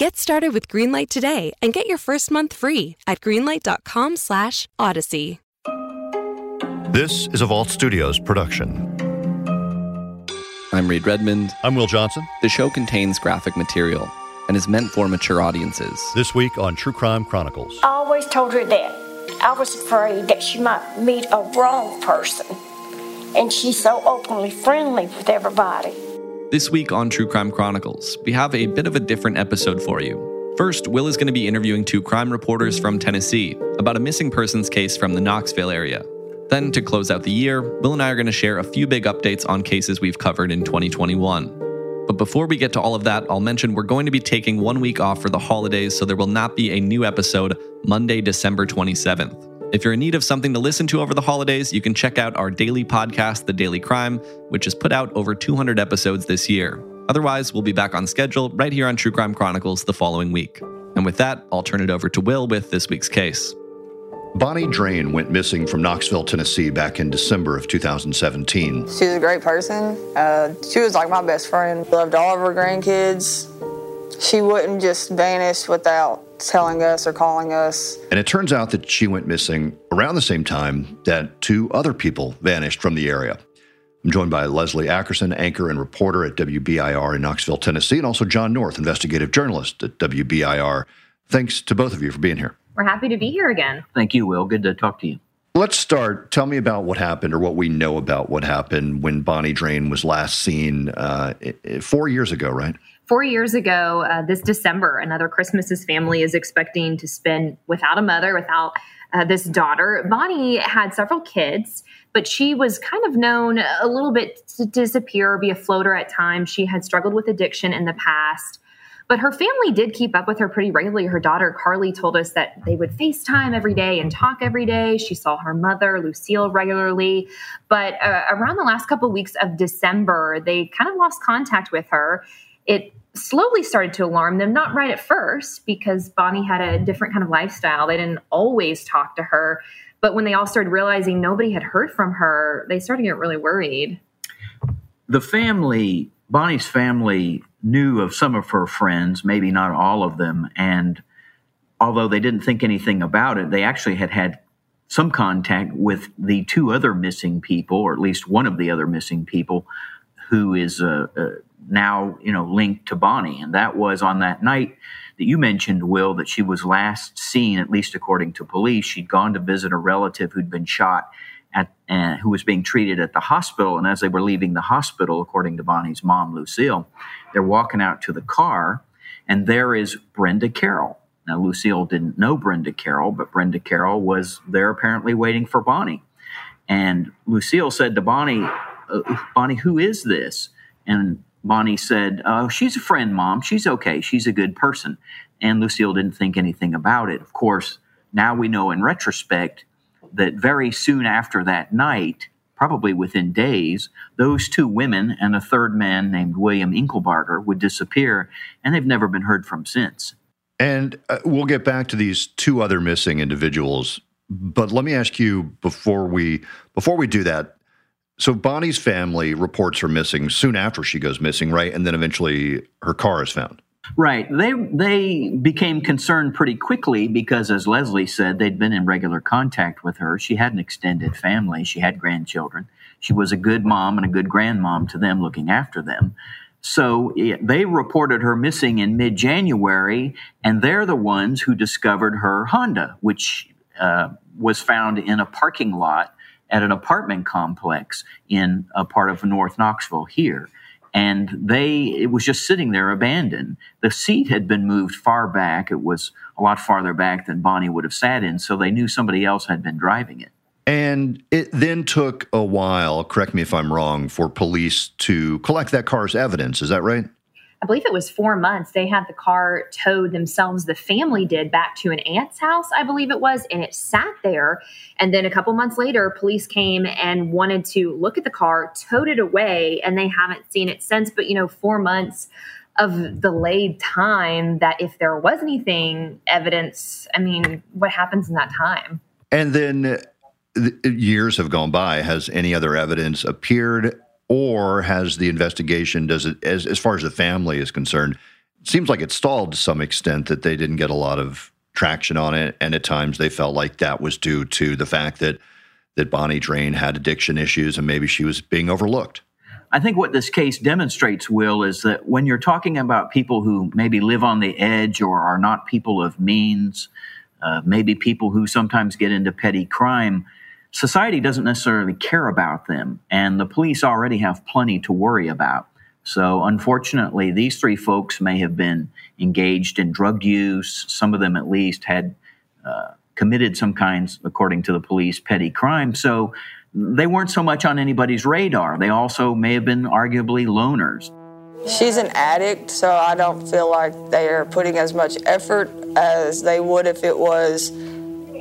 Get started with Greenlight today and get your first month free at greenlight.com/odyssey. This is a Vault Studios production. I'm Reed Redmond. I'm Will Johnson. The show contains graphic material and is meant for mature audiences. This week on True Crime Chronicles. I always told her that I was afraid that she might meet a wrong person. And she's so openly friendly with everybody. This week on True Crime Chronicles, we have a bit of a different episode for you. First, Will is going to be interviewing two crime reporters from Tennessee about a missing persons case from the Knoxville area. Then, to close out the year, Will and I are going to share a few big updates on cases we've covered in 2021. But before we get to all of that, I'll mention we're going to be taking one week off for the holidays, so there will not be a new episode Monday, December 27th. If you're in need of something to listen to over the holidays, you can check out our daily podcast, The Daily Crime, which has put out over 200 episodes this year. Otherwise, we'll be back on schedule right here on True Crime Chronicles the following week. And with that, I'll turn it over to Will with this week's case. Bonnie Drain went missing from Knoxville, Tennessee back in December of 2017. She was a great person. Uh, she was like my best friend. Loved all of her grandkids. She wouldn't just vanish without telling us or calling us. And it turns out that she went missing around the same time that two other people vanished from the area. I'm joined by Leslie Ackerson, anchor and reporter at WBIR in Knoxville, Tennessee, and also John North, investigative journalist at WBIR. Thanks to both of you for being here. We're happy to be here again. Thank you, Will. Good to talk to you. Let's start. Tell me about what happened or what we know about what happened when Bonnie Drain was last seen uh, four years ago, right? Four years ago, uh, this December, another Christmas's family is expecting to spend without a mother, without uh, this daughter. Bonnie had several kids, but she was kind of known a little bit to disappear, be a floater at times. She had struggled with addiction in the past. But her family did keep up with her pretty regularly. Her daughter, Carly, told us that they would FaceTime every day and talk every day. She saw her mother, Lucille, regularly. But uh, around the last couple weeks of December, they kind of lost contact with her. It slowly started to alarm them, not right at first, because Bonnie had a different kind of lifestyle. They didn't always talk to her. But when they all started realizing nobody had heard from her, they started to get really worried. The family, Bonnie's family, knew of some of her friends, maybe not all of them. And although they didn't think anything about it, they actually had had some contact with the two other missing people, or at least one of the other missing people, who is uh, uh, now you know linked to Bonnie, and that was on that night that you mentioned, Will, that she was last seen, at least according to police. She'd gone to visit a relative who'd been shot at, uh, who was being treated at the hospital. And as they were leaving the hospital, according to Bonnie's mom, Lucille, they're walking out to the car, and there is Brenda Carroll. Now, Lucille didn't know Brenda Carroll, but Brenda Carroll was there apparently waiting for Bonnie. And Lucille said to Bonnie, uh, Bonnie, who is this? And Bonnie said, Oh, she's a friend, Mom. She's okay. She's a good person. And Lucille didn't think anything about it. Of course, now we know in retrospect that very soon after that night, probably within days, those two women and a third man named William Inkelbarger would disappear, and they've never been heard from since. And uh, we'll get back to these two other missing individuals, but let me ask you before we before we do that. So Bonnie's family reports her missing soon after she goes missing, right? And then eventually her car is found. Right. They they became concerned pretty quickly because, as Leslie said, they'd been in regular contact with her. She had an extended family. She had grandchildren. She was a good mom and a good grandmom to them, looking after them. So they reported her missing in mid January, and they're the ones who discovered her Honda, which uh, was found in a parking lot at an apartment complex in a part of North Knoxville here. And they it was just sitting there abandoned. The seat had been moved far back. It was a lot farther back than bonnie would have sat in so they knew somebody else had been driving it. And it then took a while correct me if i'm wrong for police to collect that car's evidence. Is that right I believe it was four months, they had the car towed themselves, the family did, back to an aunt's house, I believe it was, and it sat there. And then a couple months later, police came and wanted to look at the car, towed it away, and they haven't seen it since. But, you know, four months of delayed time that if there was anything evidence, I mean, what happens in that time? And then uh, years have gone by. Has any other evidence appeared? Or has the investigation does it as as far as the family is concerned seems like it stalled to some extent that they didn't get a lot of traction on it. And at times they felt like that was due to the fact that that Bonnie Drain had addiction issues and maybe she was being overlooked. I think what this case demonstrates, Will, is that when you're talking about people who maybe live on the edge or are not people of means, uh, maybe people who sometimes get into petty crime, society doesn't necessarily care about them, and the police already have plenty to worry about. So, unfortunately, these three folks may have been engaged in drug use. Some of them, at least, had uh, committed some kinds, according to the police, petty crime. So, they weren't so much on anybody's radar. They also may have been arguably loners. She's an addict, so I don't feel like they are putting as much effort as they would if it was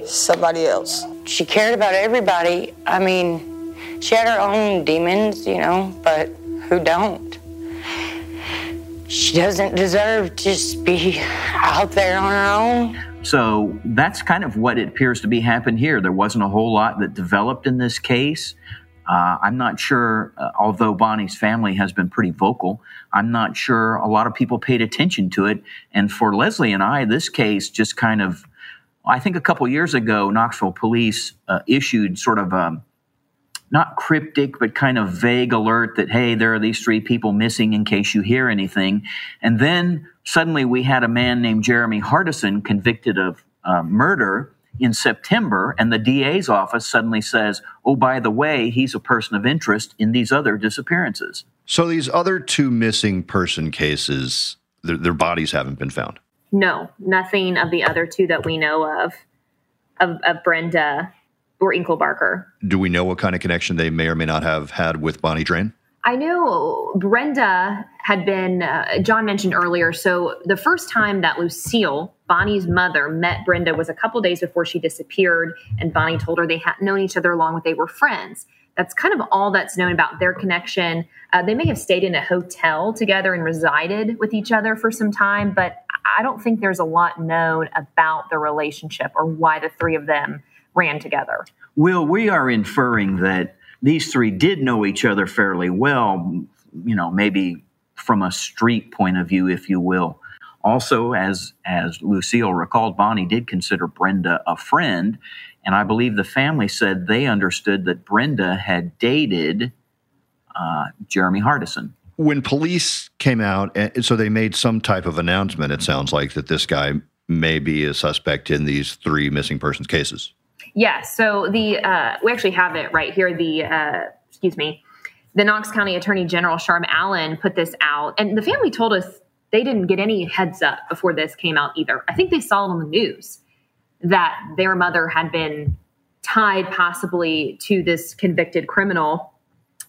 somebody else. She cared about everybody. I mean, she had her own demons, you know, but who don't? She doesn't deserve to just be out there on her own. So that's kind of what it appears to be happened here. There wasn't a whole lot that developed in this case. Uh, I'm not sure, uh, although Bonnie's family has been pretty vocal, I'm not sure a lot of people paid attention to it. And for Leslie and I, this case just kind of I think a couple years ago, Knoxville police uh, issued sort of um, not cryptic, but kind of vague alert that, hey, there are these three people missing in case you hear anything. And then suddenly we had a man named Jeremy Hardison convicted of uh, murder in September, and the DA's office suddenly says, oh, by the way, he's a person of interest in these other disappearances. So these other two missing person cases, their bodies haven't been found. No, nothing of the other two that we know of, of, of Brenda or Inkelbarger. Do we know what kind of connection they may or may not have had with Bonnie Drain? I know Brenda had been, uh, John mentioned earlier. So the first time that Lucille, Bonnie's mother, met Brenda was a couple days before she disappeared. And Bonnie told her they hadn't known each other long, but they were friends. That's kind of all that's known about their connection. Uh, they may have stayed in a hotel together and resided with each other for some time, but I don't think there's a lot known about the relationship or why the three of them ran together. Will, we are inferring that these three did know each other fairly well, you know, maybe from a street point of view, if you will. Also, as as Lucille recalled, Bonnie did consider Brenda a friend, and I believe the family said they understood that Brenda had dated uh, Jeremy Hardison when police came out, so they made some type of announcement, it sounds like, that this guy may be a suspect in these three missing persons cases. Yeah. So the uh, we actually have it right here. The uh, excuse me, the Knox County Attorney General Charme Allen put this out, and the family told us they didn't get any heads up before this came out either. I think they saw it on the news that their mother had been tied possibly to this convicted criminal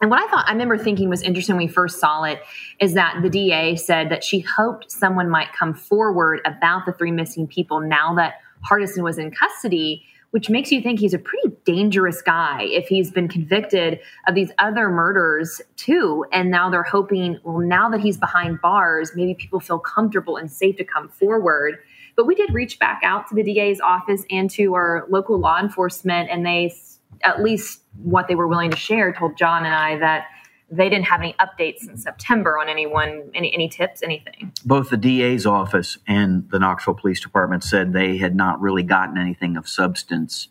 and what I thought, I remember thinking was interesting when we first saw it is that the DA said that she hoped someone might come forward about the three missing people now that Hardison was in custody, which makes you think he's a pretty dangerous guy if he's been convicted of these other murders too. And now they're hoping, well, now that he's behind bars, maybe people feel comfortable and safe to come forward. But we did reach back out to the DA's office and to our local law enforcement, and they at least what they were willing to share told John and I that they didn't have any updates in September on anyone, any, any tips, anything. Both the DA's office and the Knoxville Police Department said they had not really gotten anything of substance.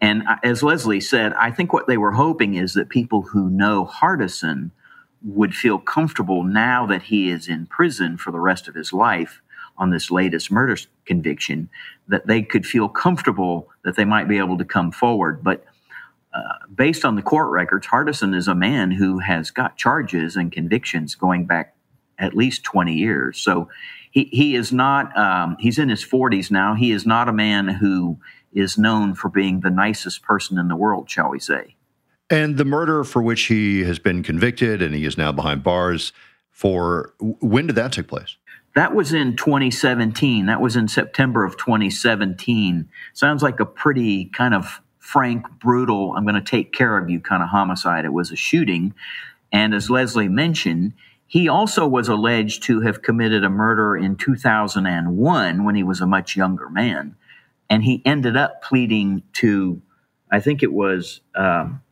And as Leslie said, I think what they were hoping is that people who know Hardison would feel comfortable now that he is in prison for the rest of his life on this latest murder conviction, that they could feel comfortable that they might be able to come forward. But based on the court records, Hardison is a man who has got charges and convictions going back at least 20 years. So he, he is not, um, he's in his 40s now. He is not a man who is known for being the nicest person in the world, shall we say. And the murder for which he has been convicted and he is now behind bars, for when did that take place? That was in 2017. That was in September of 2017. Sounds like a pretty kind of frank, brutal, I'm going to take care of you kind of homicide. It was a shooting. And as Leslie mentioned, he also was alleged to have committed a murder in 2001 when he was a much younger man. And he ended up pleading to, I think it was um,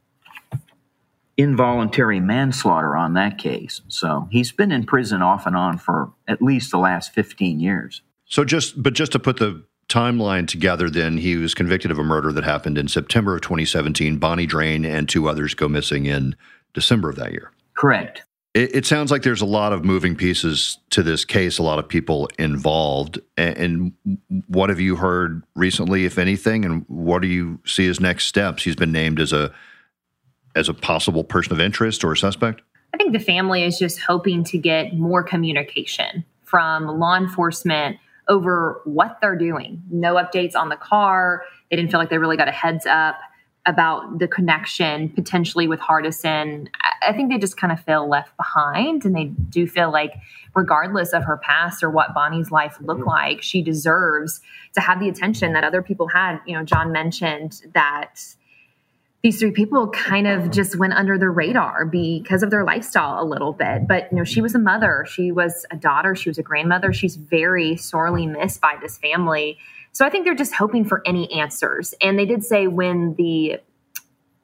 involuntary manslaughter on that case. So he's been in prison off and on for at least the last 15 years. So just, but just to put the timeline together, then he was convicted of a murder that happened in September of 2017. Bonnie Drain and two others go missing in December of that year. Correct. It, it sounds like there's a lot of moving pieces to this case, a lot of people involved. And, and what have you heard recently, if anything? And what do you see as next steps? He's been named as a as a possible person of interest or a suspect? I think the family is just hoping to get more communication from law enforcement over what they're doing. No updates on the car. They didn't feel like they really got a heads up about the connection potentially with Hardison. I think they just kind of feel left behind and they do feel like regardless of her past or what Bonnie's life looked mm-hmm. like, she deserves to have the attention that other people had. You know, John mentioned that these three people kind of just went under the radar because of their lifestyle a little bit. But you know, she was a mother, she was a daughter, she was a grandmother. She's very sorely missed by this family. So I think they're just hoping for any answers. And they did say when the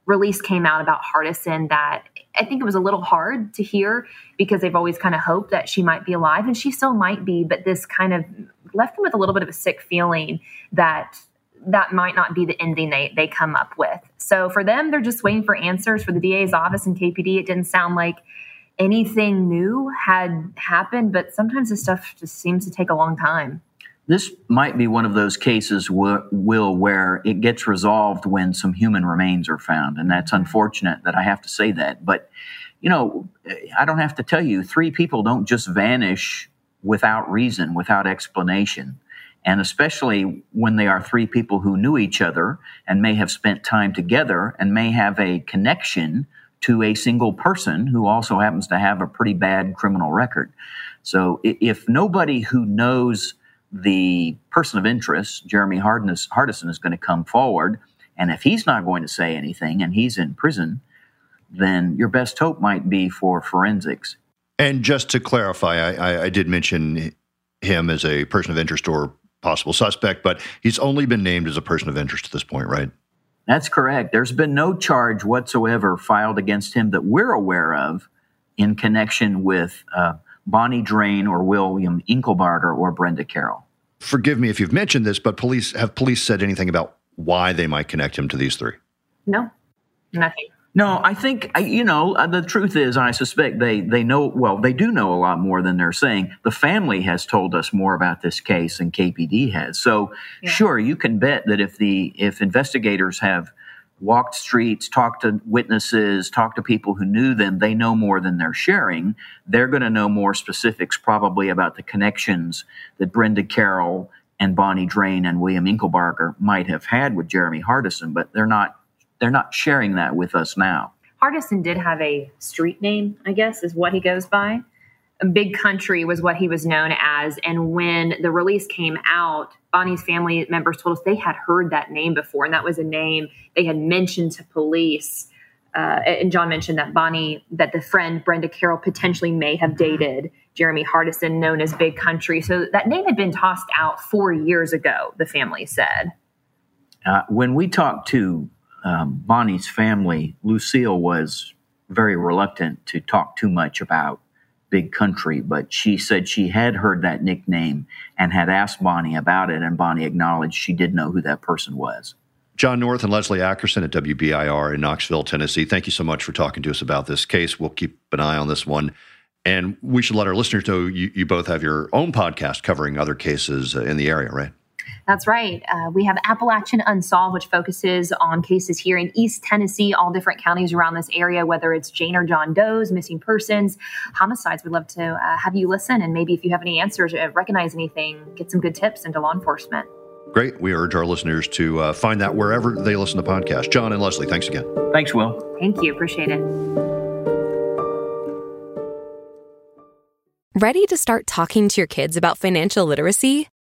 release came out about Hardison that I think it was a little hard to hear because they've always kind of hoped that she might be alive and she still might be, but this kind of left them with a little bit of a sick feeling that that might not be the ending they they come up with. So for them, they're just waiting for answers for the DA's office and KPD. It didn't sound like anything new had happened, but sometimes this stuff just seems to take a long time. This might be one of those cases, will, where it gets resolved when some human remains are found, and that's unfortunate that I have to say that. But you know, I don't have to tell you, three people don't just vanish without reason, without explanation and especially when they are three people who knew each other and may have spent time together and may have a connection to a single person who also happens to have a pretty bad criminal record. So if nobody who knows the person of interest, Jeremy Hardison, is going to come forward, and if he's not going to say anything and he's in prison, then your best hope might be for forensics. And just to clarify, I, I did mention him as a person of interest or possible suspect, but he's only been named as a person of interest at this point, right? That's correct. There's been no charge whatsoever filed against him that we're aware of in connection with uh, Bonnie Drain or William Inkelbarger or Brenda Carroll. Forgive me if you've mentioned this, but police have police said anything about why they might connect him to these three? No, nothing. No, I think you know uh, the truth is I suspect they they know well they do know a lot more than they're saying. The family has told us more about this case than KPD has. So yeah. sure, you can bet that if the if investigators have walked streets, talked to witnesses, talked to people who knew them, they know more than they're sharing. They're going to know more specifics probably about the connections that Brenda Carroll and Bonnie Drain and William Inkelbarger might have had with Jeremy Hardison, but they're not they're not sharing that with us now. Hardison did have a street name, I guess, is what he goes by. Big Country was what he was known as. And when the release came out, Bonnie's family members told us they had heard that name before, and that was a name they had mentioned to police. Uh, and John mentioned that Bonnie, that the friend Brenda Carroll potentially may have dated Jeremy Hardison, known as Big Country. So that name had been tossed out four years ago, the family said. Uh, when we talked to um, Bonnie's family, Lucille was very reluctant to talk too much about Big Country, but she said she had heard that nickname and had asked Bonnie about it, and Bonnie acknowledged she did know who that person was. John North and Leslie Ackerson at WBIR in Knoxville, Tennessee. Thank you so much for talking to us about this case. We'll keep an eye on this one. And we should let our listeners know you, you both have your own podcast covering other cases in the area, right? That's right. Uh, we have Appalachian Unsolved, which focuses on cases here in East Tennessee, all different counties around this area, whether it's Jane or John Doe's, missing persons, homicides. We'd love to uh, have you listen. And maybe if you have any answers, uh, recognize anything, get some good tips into law enforcement. Great. We urge our listeners to uh, find that wherever they listen to podcasts. John and Leslie, thanks again. Thanks, Will. Thank you. Appreciate it. Ready to start talking to your kids about financial literacy?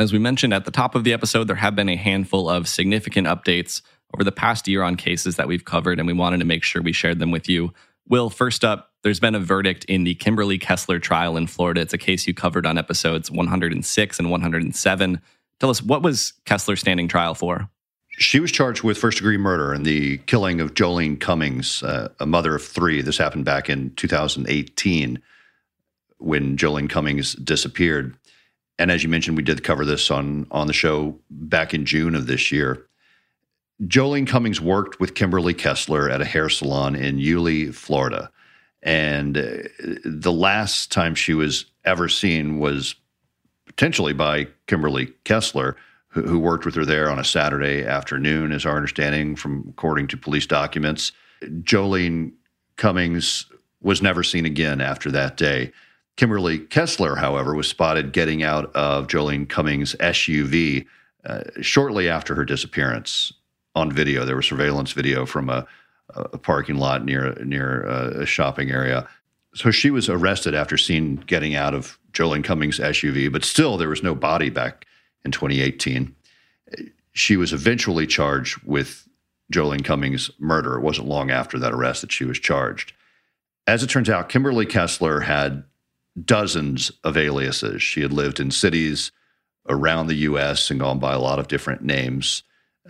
As we mentioned at the top of the episode, there have been a handful of significant updates over the past year on cases that we've covered, and we wanted to make sure we shared them with you. Will, first up, there's been a verdict in the Kimberly Kessler trial in Florida. It's a case you covered on episodes 106 and 107. Tell us, what was Kessler standing trial for? She was charged with first degree murder in the killing of Joleen Cummings, uh, a mother of three. This happened back in 2018 when Joleen Cummings disappeared and as you mentioned, we did cover this on on the show back in June of this year. Joleen Cummings worked with Kimberly Kessler at a hair salon in Yulee, Florida. And uh, the last time she was ever seen was potentially by Kimberly Kessler, who, who worked with her there on a Saturday afternoon, is our understanding from according to police documents. Joleen Cummings was never seen again after that day. Kimberly Kessler, however, was spotted getting out of Joleen Cummings' SUV uh, shortly after her disappearance on video. There was surveillance video from a, a parking lot near near uh, a shopping area. So she was arrested after seen getting out of Joleen Cummings' SUV, but still there was no body back in 2018. She was eventually charged with Joleen Cummings' murder. It wasn't long after that arrest that she was charged. As it turns out, Kimberly Kessler had dozens of aliases. She had lived in cities around the U.S. and gone by a lot of different names.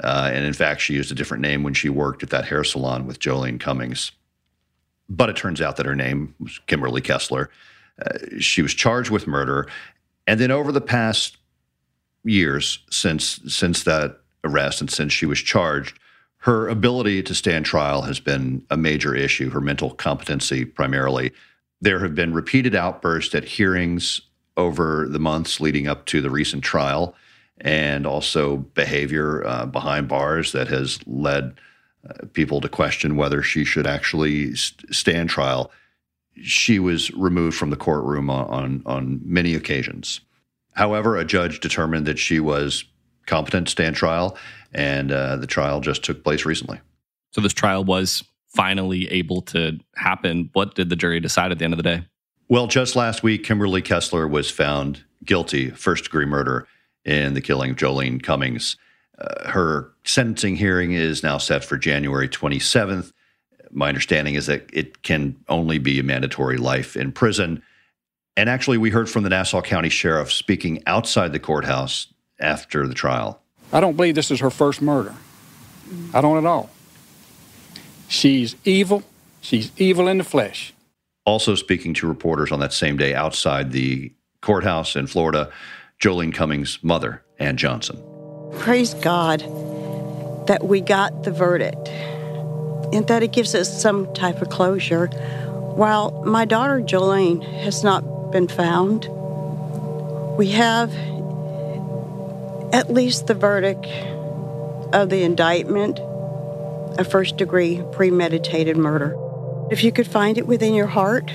Uh, and in fact, she used a different name when she worked at that hair salon with Joleen Cummings. But it turns out that her name was Kimberly Kessler. Uh, she was charged with murder. And then over the past years since since that arrest and since she was charged, her ability to stand trial has been a major issue, her mental competency primarily. There have been repeated outbursts at hearings over the months leading up to the recent trial, and also behavior uh, behind bars that has led uh, people to question whether she should actually st- stand trial. She was removed from the courtroom on, on, on many occasions. However, a judge determined that she was competent to stand trial, and uh, the trial just took place recently. So this trial was finally able to happen. What did the jury decide at the end of the day? Well, just last week, Kimberly Kessler was found guilty, first degree murder in the killing of Joleen Cummings. Uh, her sentencing hearing is now set for January 27th. My understanding is that it can only be a mandatory life in prison. And actually, we heard from the Nassau County Sheriff speaking outside the courthouse after the trial. I don't believe this is her first murder. I don't at all. She's evil. She's evil in the flesh. Also speaking to reporters on that same day outside the courthouse in Florida, Joleen Cummings' mother, Ann Johnson. Praise God that we got the verdict and that it gives us some type of closure. While my daughter Joleen has not been found, we have at least the verdict of the indictment a first degree premeditated murder. If you could find it within your heart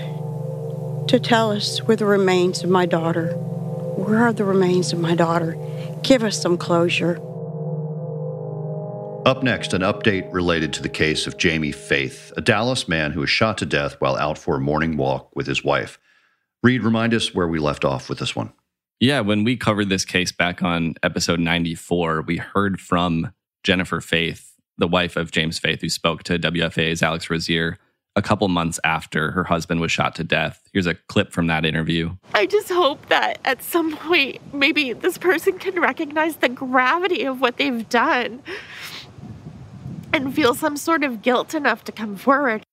to tell us where the remains of my daughter, where are the remains of my daughter? Give us some closure. Up next, an update related to the case of Jamie Faith, a Dallas man who was shot to death while out for a morning walk with his wife. Reed, remind us where we left off with this one. Yeah, when we covered this case back on episode 94, we heard from Jennifer Faith the wife of James Faith, who spoke to WFAA's Alex Rozier a couple months after her husband was shot to death. Here's a clip from that interview. I just hope that at some point, maybe this person can recognize the gravity of what they've done and feel some sort of guilt enough to come forward.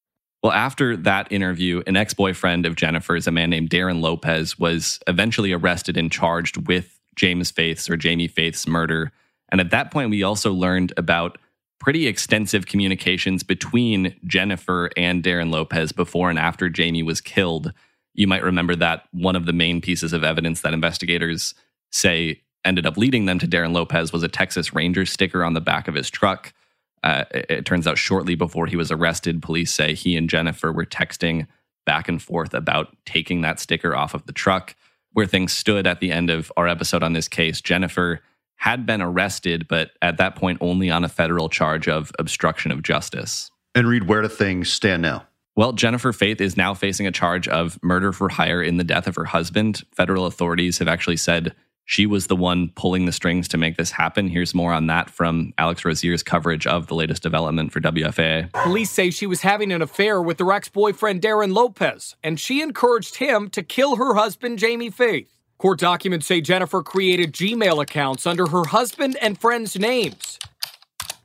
Well, after that interview, an ex boyfriend of Jennifer's, a man named Darren Lopez, was eventually arrested and charged with James Faith's or Jamie Faith's murder. And at that point, we also learned about pretty extensive communications between Jennifer and Darren Lopez before and after Jamie was killed. You might remember that one of the main pieces of evidence that investigators say ended up leading them to Darren Lopez was a Texas Ranger sticker on the back of his truck. Uh, it, it turns out shortly before he was arrested, police say he and Jennifer were texting back and forth about taking that sticker off of the truck. Where things stood at the end of our episode on this case, Jennifer had been arrested, but at that point only on a federal charge of obstruction of justice. And Reed where do things stand now? Well, Jennifer Faith is now facing a charge of murder for hire in the death of her husband. Federal authorities have actually said she was the one pulling the strings to make this happen. Here's more on that from Alex Rozier's coverage of the latest development for WFAA. Police say she was having an affair with her ex boyfriend, Darren Lopez, and she encouraged him to kill her husband, Jamie Faith. Court documents say Jennifer created Gmail accounts under her husband and friends' names,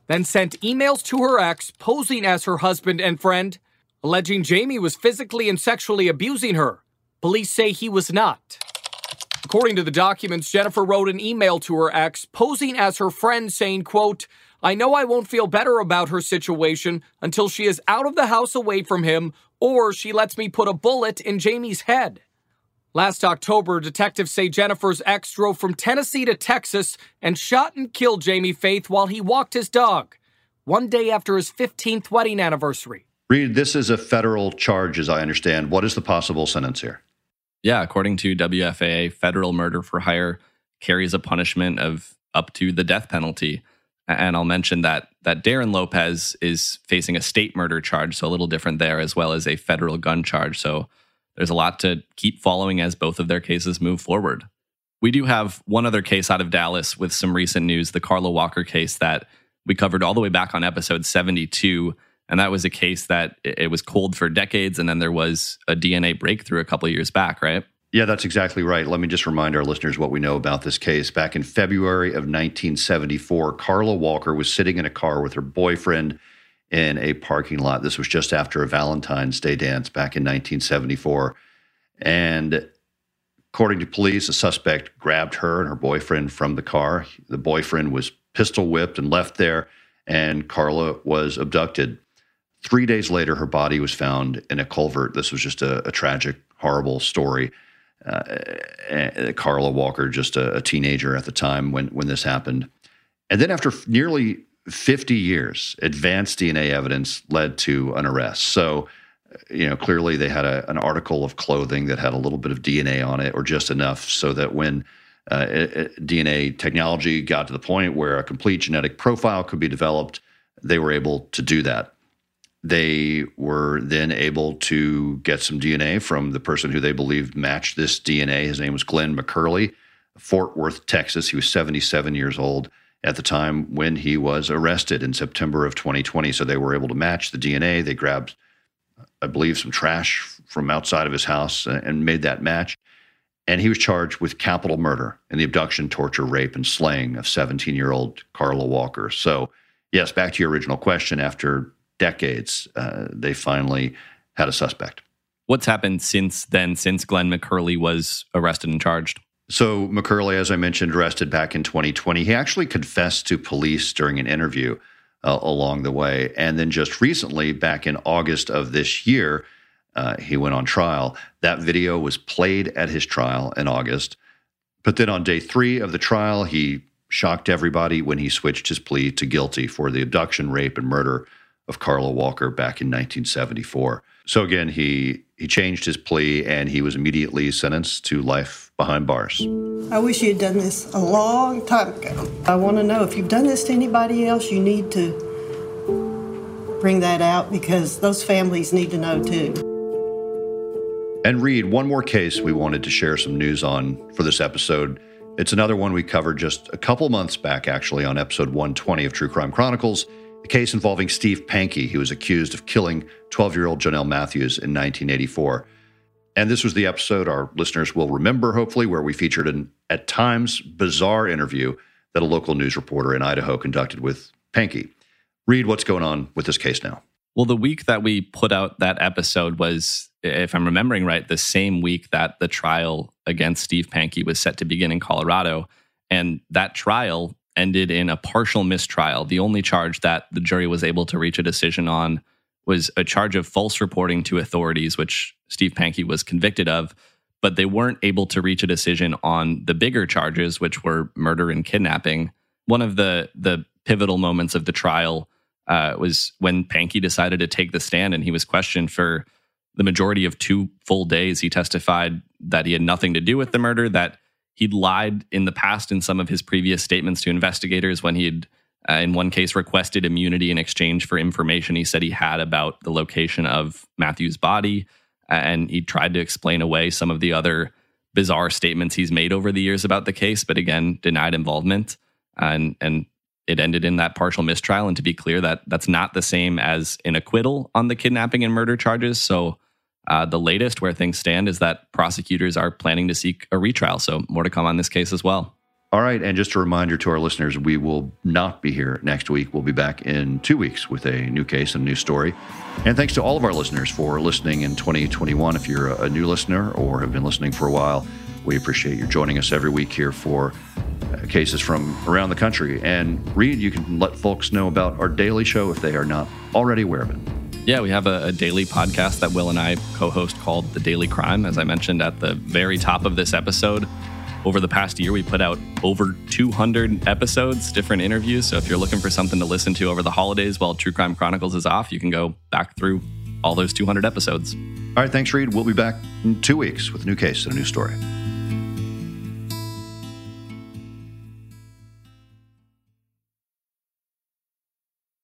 then sent emails to her ex posing as her husband and friend, alleging Jamie was physically and sexually abusing her. Police say he was not. According to the documents, Jennifer wrote an email to her ex posing as her friend saying, quote, I know I won't feel better about her situation until she is out of the house away from him or she lets me put a bullet in Jamie's head. Last October, detectives say Jennifer's ex drove from Tennessee to Texas and shot and killed Jamie Faith while he walked his dog, one day after his 15th wedding anniversary. Reed, this is a federal charge, as I understand. What is the possible sentence here? Yeah, according to WFAA, federal murder for hire carries a punishment of up to the death penalty. And I'll mention that that Darren Lopez is facing a state murder charge, so a little different there, as well as a federal gun charge. So there's a lot to keep following as both of their cases move forward. We do have one other case out of Dallas with some recent news, the Carla Walker case that we covered all the way back on episode 72 and that was a case that it was cold for decades and then there was a dna breakthrough a couple years back right? Yeah that's exactly right. Let me just remind our listeners what we know about this case. Back in february of 1974 carla walker was sitting in a car with her boyfriend in a parking lot. This was just after a valentine's day dance back in 1974 and according to police a suspect grabbed her and her boyfriend from the car. The boyfriend was pistol whipped and left there and carla was abducted. Three days later, her body was found in a culvert. This was just a, a tragic, horrible story. Uh, Carla Walker, just a, a, teenager at the time when when this happened, and then after nearly 50 years, advanced DNA evidence led to an arrest. So, you know, clearly they had a, an article of clothing that had a little bit of DNA on it, or just enough so that when uh, DNA technology got to the point where a complete genetic profile could be developed, they were able to do that. They were then able to get some DNA from the person who they believed matched this DNA. His name was Glenn McCurley, Fort Worth, Texas. He was 77 years old at the time when he was arrested in September of 2020. So they were able to match the DNA. They grabbed, I believe, some trash from outside of his house and made that match. And he was charged with capital murder and the abduction, torture, rape, and slaying of 17 year old Carla Walker. So, yes, back to your original question after decades, uh, they finally had a suspect. What's happened since then, since Glenn McCurley was arrested and charged? So, McCurley, as I mentioned, arrested back in 2020. He actually confessed to police during an interview uh, along the way. And then just recently, back in August of this year, uh, he went on trial. That video was played at his trial in August. But then on day three of the trial, he shocked everybody when he switched his plea to guilty for the abduction, rape, and murder of Carla Walker back in 1974. So again, he he changed his plea and he was immediately sentenced to life behind bars. I wish you had done this a long time ago. I want to know if you've done this to anybody else, you need to bring that out because those families need to know too. And Reed, one more case we wanted to share some news on for this episode. It's another one we covered just a couple months back, actually, on episode 120 of True Crime Chronicles case involving Steve Pankey, who was accused of killing 12 year old Jonelle Matthews in 1984. And this was the episode our listeners will remember, hopefully, where we featured an at times bizarre interview that a local news reporter in Idaho conducted with Pankey. Reed what's going on with this case now. Well, the week that we put out that episode was, if I'm remembering right, the same week that the trial against Steve Pankey was set to begin in Colorado. And that trial ended in a partial mistrial. The only charge that the jury was able to reach a decision on was a charge of false reporting to authorities, which Steve Pankey was convicted of. but they weren't able to reach a decision on the bigger charges, which were murder and kidnapping. One of the the pivotal moments of the trial uh, was when Pankey decided to take the stand, and he was questioned for the majority of two full days. He testified that he had nothing to do with the murder, that he'd lied in the past in some of his previous statements to investigators when he had, uh, in one case, requested immunity in exchange for information he said he had about the location of Matthew's body. And he tried to explain away some of the other bizarre statements he's made over the years about the case, but again, denied involvement. And, and it ended in that partial mistrial. And to be clear, that that's not the same as an acquittal on the kidnapping and murder charges. So uh, the latest where things stand is that prosecutors are planning to seek a retrial. So, more to come on this case as well. All right. And just a reminder to our listeners, we will not be here next week. We'll be back in two weeks with a new case and a new story. And thanks to all of our listeners for listening in 2021. If you're a new listener or have been listening for a while, we appreciate you joining us every week here for uh, cases from around the country. And Reed, you can let folks know about our daily show if they are not already aware of it. Yeah, we have a, a, daily podcast that Will and I co host called The Daily Crime. As I mentioned at the very top of this episode, over the past year, we put out over 200 episodes, different interviews. So if you're looking for something to listen to over the holidays while True Crime Chronicles is off, you can go back through all those 200 episodes. All right, thanks, Reed. We'll be back in two weeks with a new case and a new story.